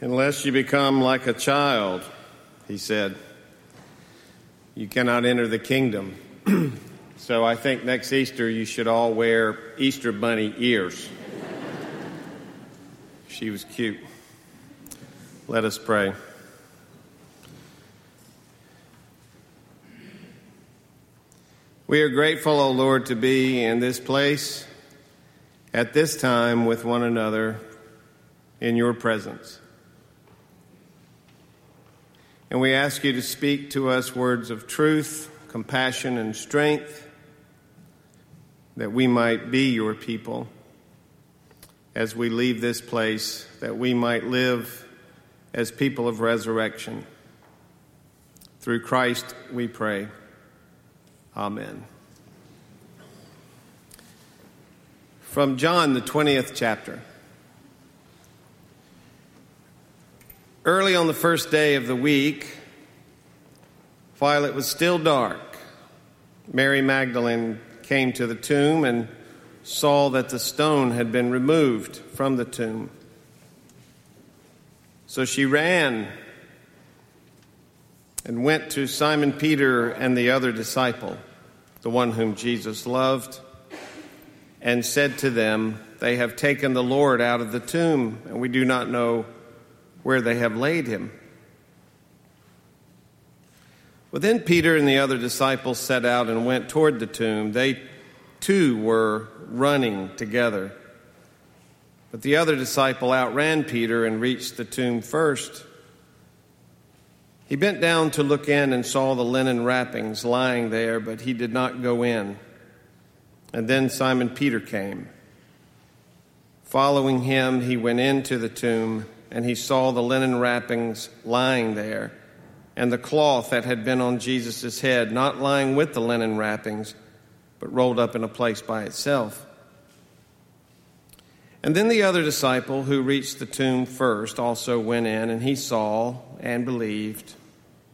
Unless you become like a child, he said, you cannot enter the kingdom. so I think next Easter you should all wear Easter bunny ears. she was cute. Let us pray. We are grateful, O Lord, to be in this place at this time with one another in your presence. And we ask you to speak to us words of truth, compassion, and strength, that we might be your people as we leave this place, that we might live as people of resurrection. Through Christ we pray. Amen. From John, the 20th chapter. Early on the first day of the week, while it was still dark, Mary Magdalene came to the tomb and saw that the stone had been removed from the tomb. So she ran and went to Simon Peter and the other disciple, the one whom Jesus loved, and said to them, They have taken the Lord out of the tomb, and we do not know where they have laid him. Well, then Peter and the other disciples set out and went toward the tomb. They too were running together. But the other disciple outran Peter and reached the tomb first. He bent down to look in and saw the linen wrappings lying there, but he did not go in. And then Simon Peter came. Following him, he went into the tomb and he saw the linen wrappings lying there, and the cloth that had been on Jesus' head, not lying with the linen wrappings, but rolled up in a place by itself. And then the other disciple who reached the tomb first also went in, and he saw and believed.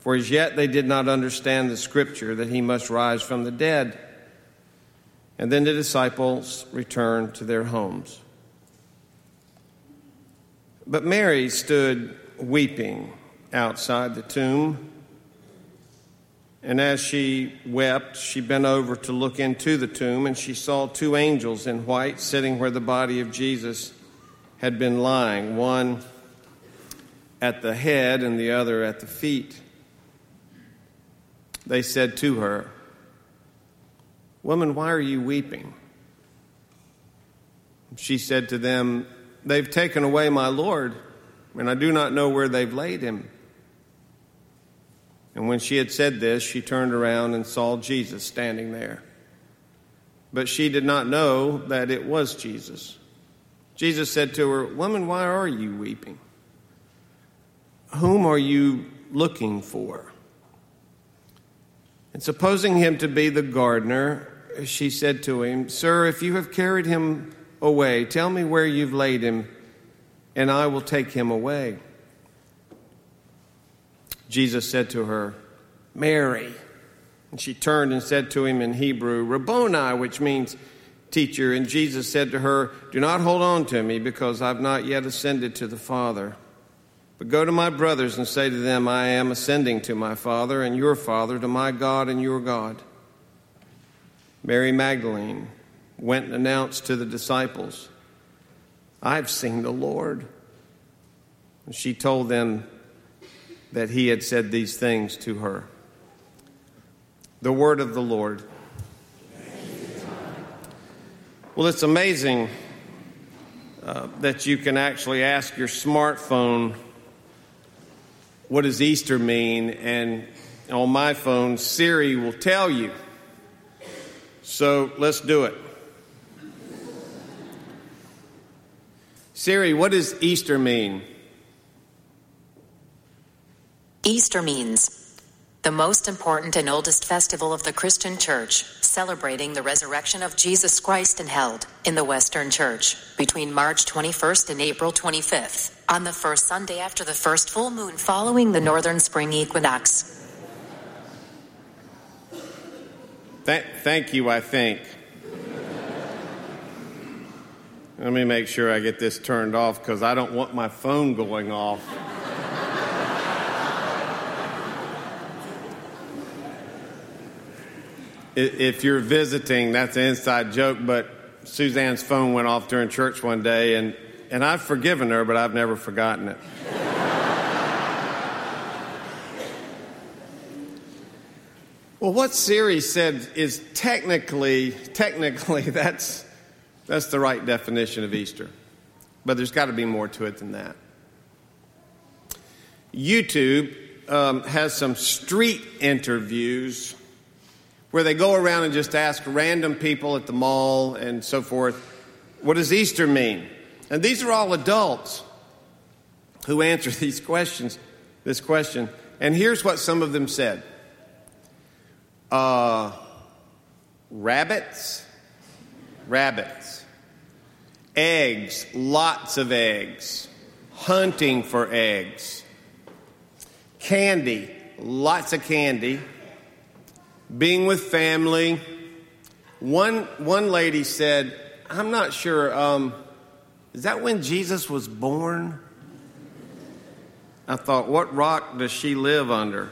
For as yet they did not understand the scripture that he must rise from the dead. And then the disciples returned to their homes. But Mary stood weeping outside the tomb. And as she wept, she bent over to look into the tomb, and she saw two angels in white sitting where the body of Jesus had been lying, one at the head and the other at the feet. They said to her, Woman, why are you weeping? She said to them, They've taken away my Lord, and I do not know where they've laid him. And when she had said this, she turned around and saw Jesus standing there. But she did not know that it was Jesus. Jesus said to her, Woman, why are you weeping? Whom are you looking for? And supposing him to be the gardener, she said to him, Sir, if you have carried him away. Tell me where you've laid him, and I will take him away. Jesus said to her, Mary. And she turned and said to him in Hebrew, Rabboni, which means teacher. And Jesus said to her, Do not hold on to me, because I've not yet ascended to the Father. But go to my brothers and say to them, I am ascending to my Father and your Father, to my God and your God. Mary Magdalene went and announced to the disciples, I've seen the Lord. And she told them that he had said these things to her. The word of the Lord. Well, it's amazing uh, that you can actually ask your smartphone, What does Easter mean? And on my phone, Siri will tell you. So let's do it. Siri, what does Easter mean? Easter means the most important and oldest festival of the Christian Church, celebrating the resurrection of Jesus Christ and held in the Western Church between March 21st and April 25th, on the first Sunday after the first full moon following the northern spring equinox. Th- thank you, I think. Let me make sure I get this turned off because I don't want my phone going off. if you're visiting, that's an inside joke, but Suzanne's phone went off during church one day, and, and I've forgiven her, but I've never forgotten it. well, what Siri said is technically, technically, that's, that's the right definition of Easter. But there's got to be more to it than that. YouTube um, has some street interviews where they go around and just ask random people at the mall and so forth, what does Easter mean? And these are all adults who answer these questions, this question. And here's what some of them said uh, Rabbits, rabbits. Eggs, lots of eggs. Hunting for eggs. Candy, lots of candy being with family. One, one lady said, I'm not sure, um, is that when Jesus was born? I thought, what rock does she live under?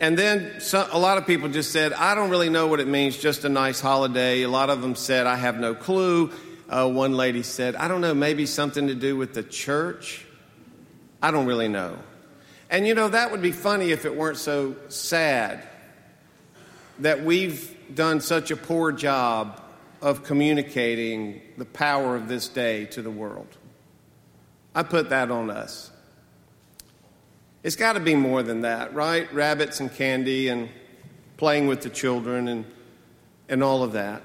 And then a lot of people just said, I don't really know what it means, just a nice holiday. A lot of them said, I have no clue. Uh, one lady said, I don't know, maybe something to do with the church. I don't really know. And you know, that would be funny if it weren't so sad that we've done such a poor job of communicating the power of this day to the world. I put that on us. It's got to be more than that, right? Rabbits and candy and playing with the children and, and all of that.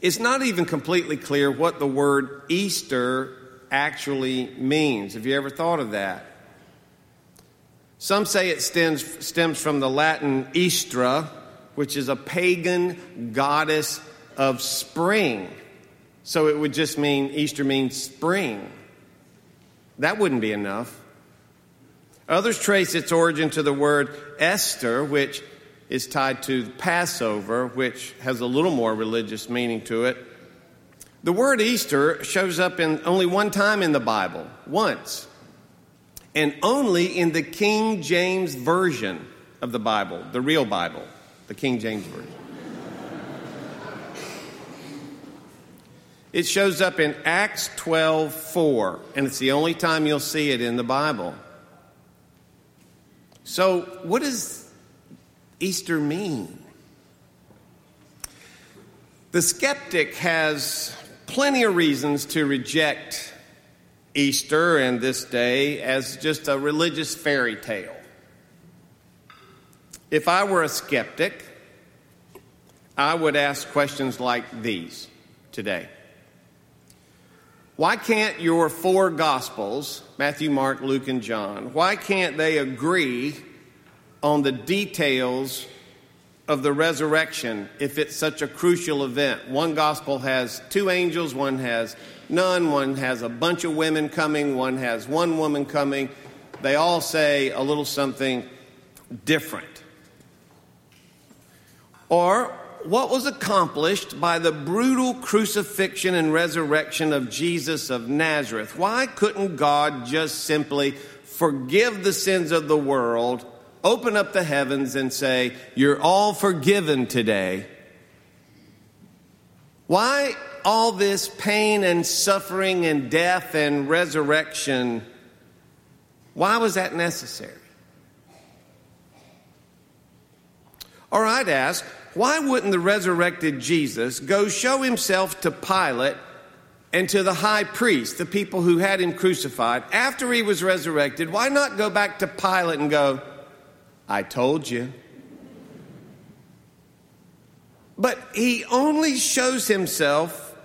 It's not even completely clear what the word Easter actually means. Have you ever thought of that? Some say it stems, stems from the Latin Eastra, which is a pagan goddess of spring. So it would just mean Easter means spring. That wouldn't be enough. Others trace its origin to the word Esther, which is tied to Passover, which has a little more religious meaning to it. The word Easter shows up in only one time in the Bible, once, and only in the King James Version of the Bible, the real Bible the King James Version. It shows up in Acts 12 4, and it's the only time you'll see it in the Bible. So, what does Easter mean? The skeptic has plenty of reasons to reject Easter and this day as just a religious fairy tale. If I were a skeptic, I would ask questions like these today. Why can't your four Gospels, Matthew, Mark, Luke, and John, why can't they agree on the details of the resurrection if it's such a crucial event? One Gospel has two angels, one has none, one has a bunch of women coming, one has one woman coming. They all say a little something different. Or what was accomplished by the brutal crucifixion and resurrection of Jesus of Nazareth? Why couldn't God just simply forgive the sins of the world, open up the heavens, and say, You're all forgiven today? Why all this pain and suffering and death and resurrection? Why was that necessary? Or I'd ask, why wouldn't the resurrected Jesus go show himself to Pilate and to the high priest, the people who had him crucified, after he was resurrected? Why not go back to Pilate and go, I told you? But he only shows himself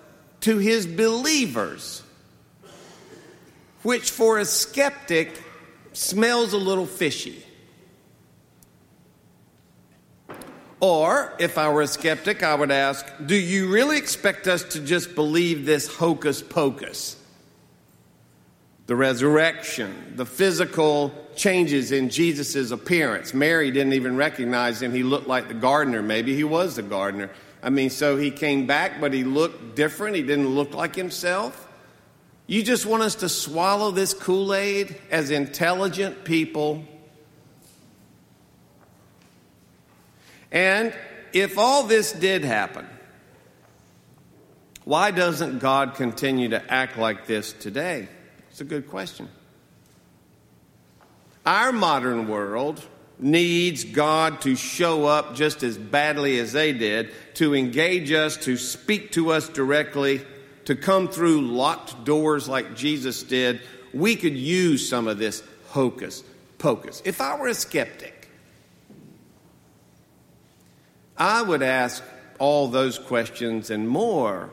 to his believers, which for a skeptic smells a little fishy. Or, if I were a skeptic, I would ask, do you really expect us to just believe this hocus pocus? The resurrection, the physical changes in Jesus' appearance. Mary didn't even recognize him. He looked like the gardener. Maybe he was the gardener. I mean, so he came back, but he looked different. He didn't look like himself. You just want us to swallow this Kool Aid as intelligent people. And if all this did happen, why doesn't God continue to act like this today? It's a good question. Our modern world needs God to show up just as badly as they did, to engage us, to speak to us directly, to come through locked doors like Jesus did. We could use some of this hocus pocus. If I were a skeptic, I would ask all those questions and more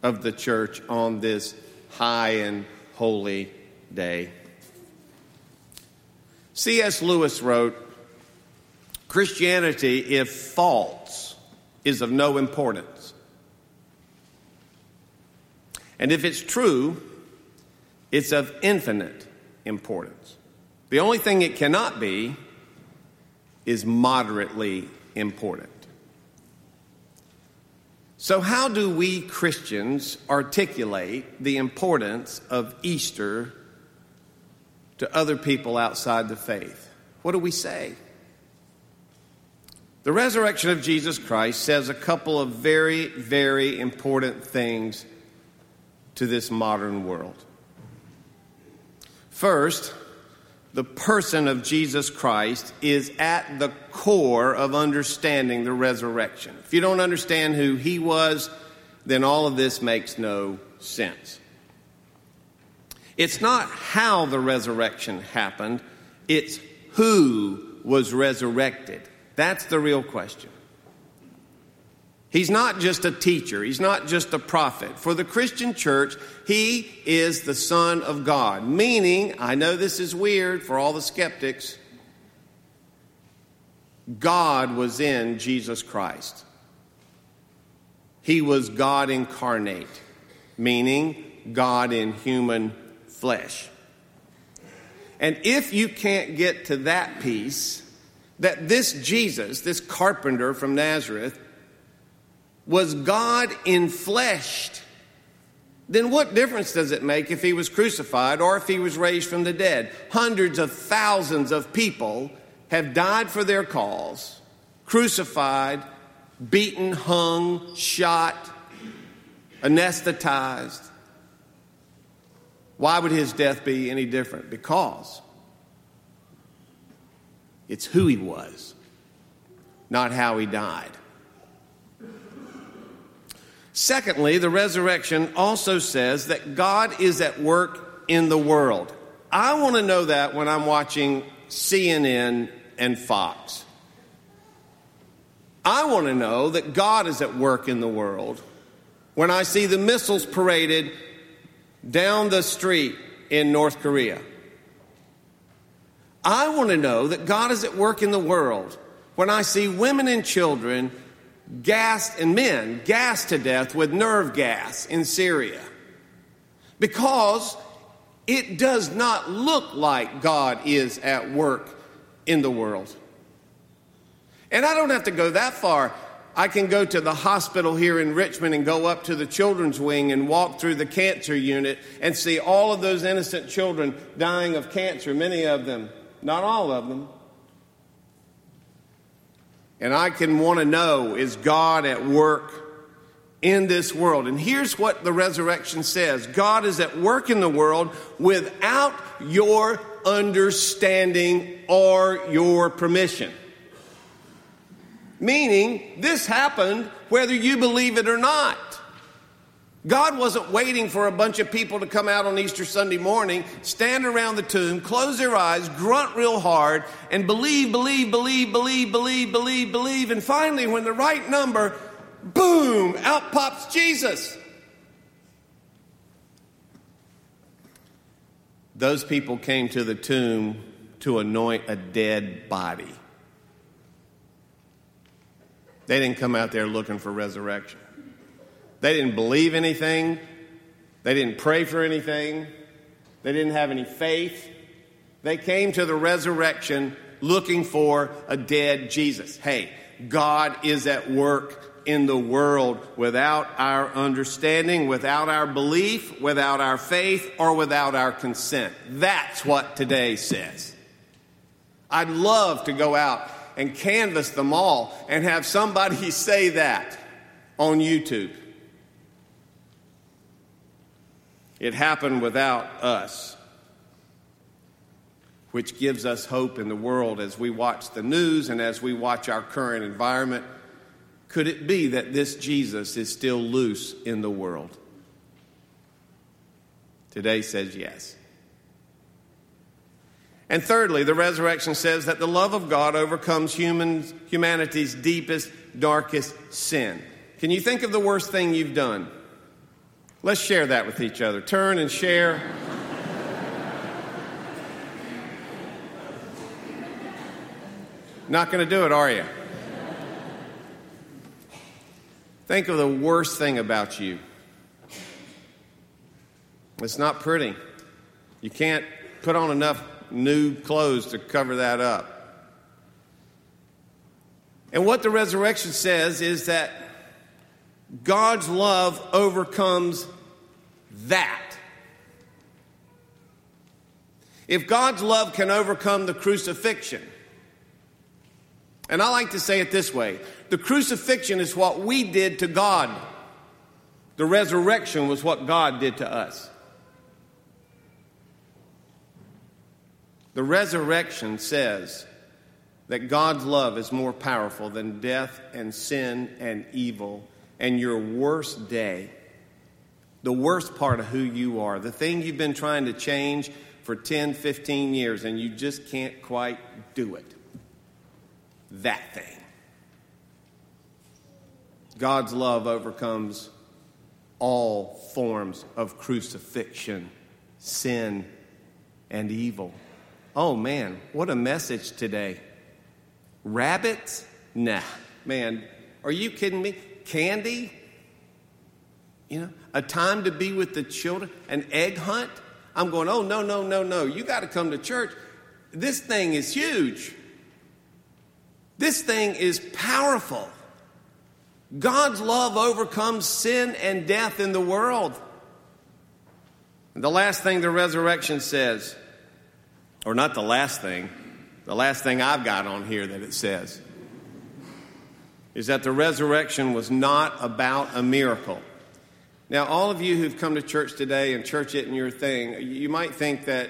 of the church on this high and holy day. C.S. Lewis wrote Christianity, if false, is of no importance. And if it's true, it's of infinite importance. The only thing it cannot be is moderately important. So, how do we Christians articulate the importance of Easter to other people outside the faith? What do we say? The resurrection of Jesus Christ says a couple of very, very important things to this modern world. First, the person of Jesus Christ is at the core of understanding the resurrection. If you don't understand who he was, then all of this makes no sense. It's not how the resurrection happened, it's who was resurrected. That's the real question. He's not just a teacher, he's not just a prophet. For the Christian church, he is the Son of God. Meaning, I know this is weird for all the skeptics, God was in Jesus Christ. He was God incarnate, meaning God in human flesh. And if you can't get to that piece, that this Jesus, this carpenter from Nazareth, was God infleshed, then what difference does it make if he was crucified or if he was raised from the dead? Hundreds of thousands of people have died for their cause, crucified, beaten, hung, shot, anesthetized. Why would his death be any different? Because it's who he was, not how he died. Secondly, the resurrection also says that God is at work in the world. I want to know that when I'm watching CNN and Fox. I want to know that God is at work in the world when I see the missiles paraded down the street in North Korea. I want to know that God is at work in the world when I see women and children gassed, and men gassed to death with nerve gas in Syria. Because it does not look like God is at work in the world. And I don't have to go that far. I can go to the hospital here in Richmond and go up to the children's wing and walk through the cancer unit and see all of those innocent children dying of cancer, many of them, not all of them, and I can want to know is God at work in this world? And here's what the resurrection says God is at work in the world without your understanding or your permission. Meaning, this happened whether you believe it or not. God wasn't waiting for a bunch of people to come out on Easter Sunday morning, stand around the tomb, close their eyes, grunt real hard, and believe, believe, believe, believe, believe, believe, believe. And finally, when the right number, boom, out pops Jesus. Those people came to the tomb to anoint a dead body. They didn't come out there looking for resurrection. They didn't believe anything. They didn't pray for anything. They didn't have any faith. They came to the resurrection looking for a dead Jesus. Hey, God is at work in the world without our understanding, without our belief, without our faith, or without our consent. That's what today says. I'd love to go out and canvass them all and have somebody say that on YouTube. It happened without us, which gives us hope in the world as we watch the news and as we watch our current environment. Could it be that this Jesus is still loose in the world? Today says yes. And thirdly, the resurrection says that the love of God overcomes humanity's deepest, darkest sin. Can you think of the worst thing you've done? Let's share that with each other. Turn and share. Not going to do it, are you? Think of the worst thing about you. It's not pretty. You can't put on enough new clothes to cover that up. And what the resurrection says is that God's love overcomes that. If God's love can overcome the crucifixion, and I like to say it this way the crucifixion is what we did to God, the resurrection was what God did to us. The resurrection says that God's love is more powerful than death and sin and evil and your worst day, the worst part of who you are, the thing you've been trying to change for 10, 15 years and you just can't quite do it. That thing. God's love overcomes all forms of crucifixion, sin, and evil. Oh man, what a message today. Rabbits? Nah, man, are you kidding me? Candy, you know, a time to be with the children, an egg hunt. I'm going, oh, no, no, no, no. You got to come to church. This thing is huge. This thing is powerful. God's love overcomes sin and death in the world. And the last thing the resurrection says, or not the last thing, the last thing I've got on here that it says is that the resurrection was not about a miracle. Now, all of you who've come to church today and church it in your thing, you might think that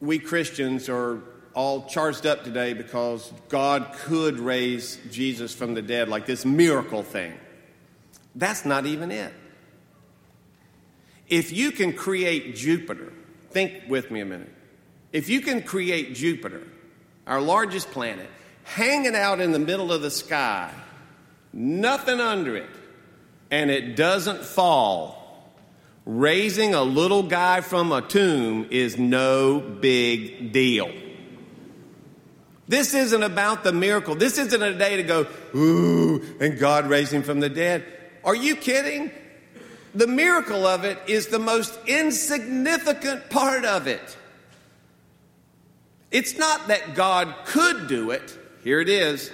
we Christians are all charged up today because God could raise Jesus from the dead, like this miracle thing. That's not even it. If you can create Jupiter, think with me a minute. If you can create Jupiter, our largest planet, hanging out in the middle of the sky, nothing under it, and it doesn't fall. Raising a little guy from a tomb is no big deal. This isn't about the miracle. This isn't a day to go, ooh, and God raised him from the dead. Are you kidding? The miracle of it is the most insignificant part of it. It's not that God could do it, here it is.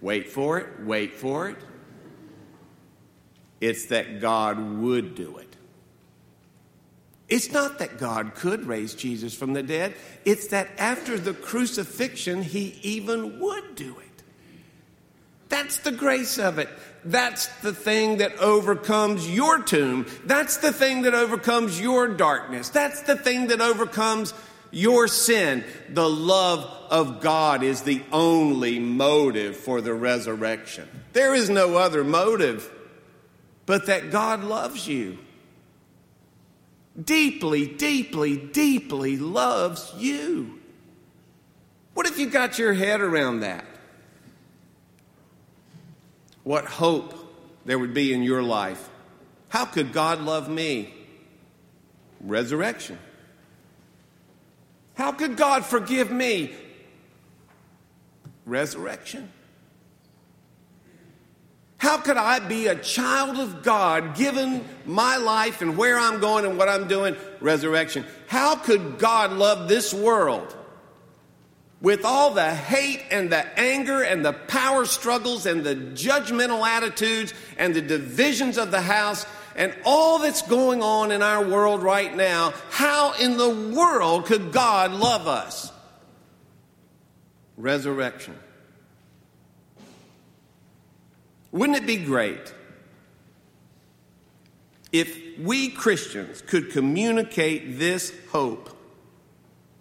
Wait for it, wait for it. It's that God would do it. It's not that God could raise Jesus from the dead, it's that after the crucifixion, he even would do it. That's the grace of it. That's the thing that overcomes your tomb. That's the thing that overcomes your darkness. That's the thing that overcomes your sin. The love of God is the only motive for the resurrection. There is no other motive but that God loves you. Deeply, deeply, deeply loves you. What if you got your head around that? What hope there would be in your life. How could God love me? Resurrection. How could God forgive me? Resurrection. How could I be a child of God given my life and where I'm going and what I'm doing? Resurrection. How could God love this world? with all the hate and the anger and the power struggles and the judgmental attitudes and the divisions of the house and all that's going on in our world right now, how in the world could God love us? Resurrection. Wouldn't it be great if we Christians could communicate this hope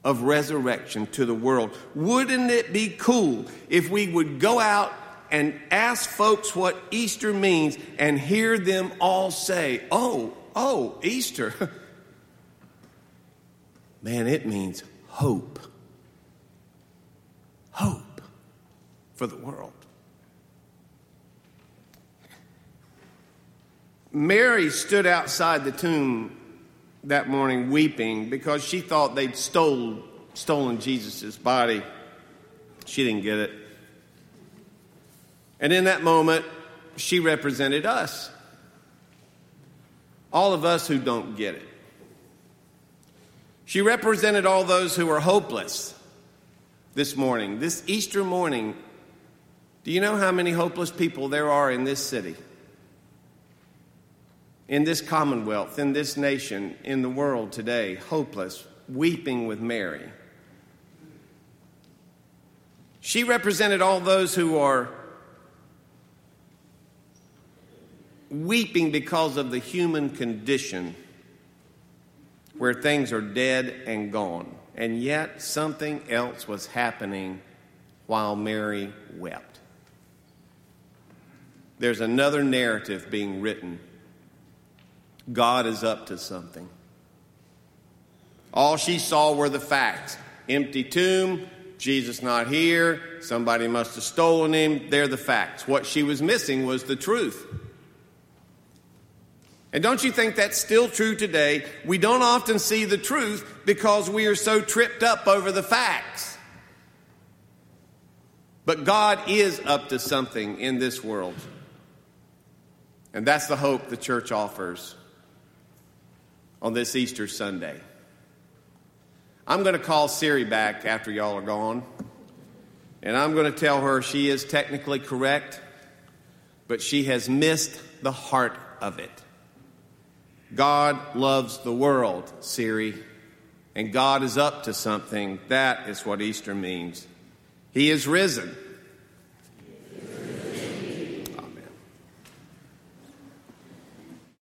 of resurrection to the world? Wouldn't it be cool if we would go out and ask folks what Easter means and hear them all say, Oh, oh, Easter. Man, it means hope. Hope for the world. Mary stood outside the tomb that morning weeping because she thought they'd stole, stolen Jesus' body. She didn't get it. And in that moment, she represented us. All of us who don't get it. She represented all those who are hopeless this morning, this Easter morning. Do you know how many hopeless people there are in this city? In this commonwealth, in this nation, in the world today, hopeless, weeping with Mary. She represented all those who are weeping because of the human condition where things are dead and gone. And yet something else was happening while Mary wept. There's another narrative being written. God is up to something. All she saw were the facts empty tomb, Jesus not here, somebody must have stolen him. They're the facts. What she was missing was the truth. And don't you think that's still true today? We don't often see the truth because we are so tripped up over the facts. But God is up to something in this world. And that's the hope the church offers on this Easter Sunday. I'm going to call Siri back after y'all are gone. And I'm going to tell her she is technically correct, but she has missed the heart of it. God loves the world, Siri, and God is up to something. That is what Easter means. He is risen.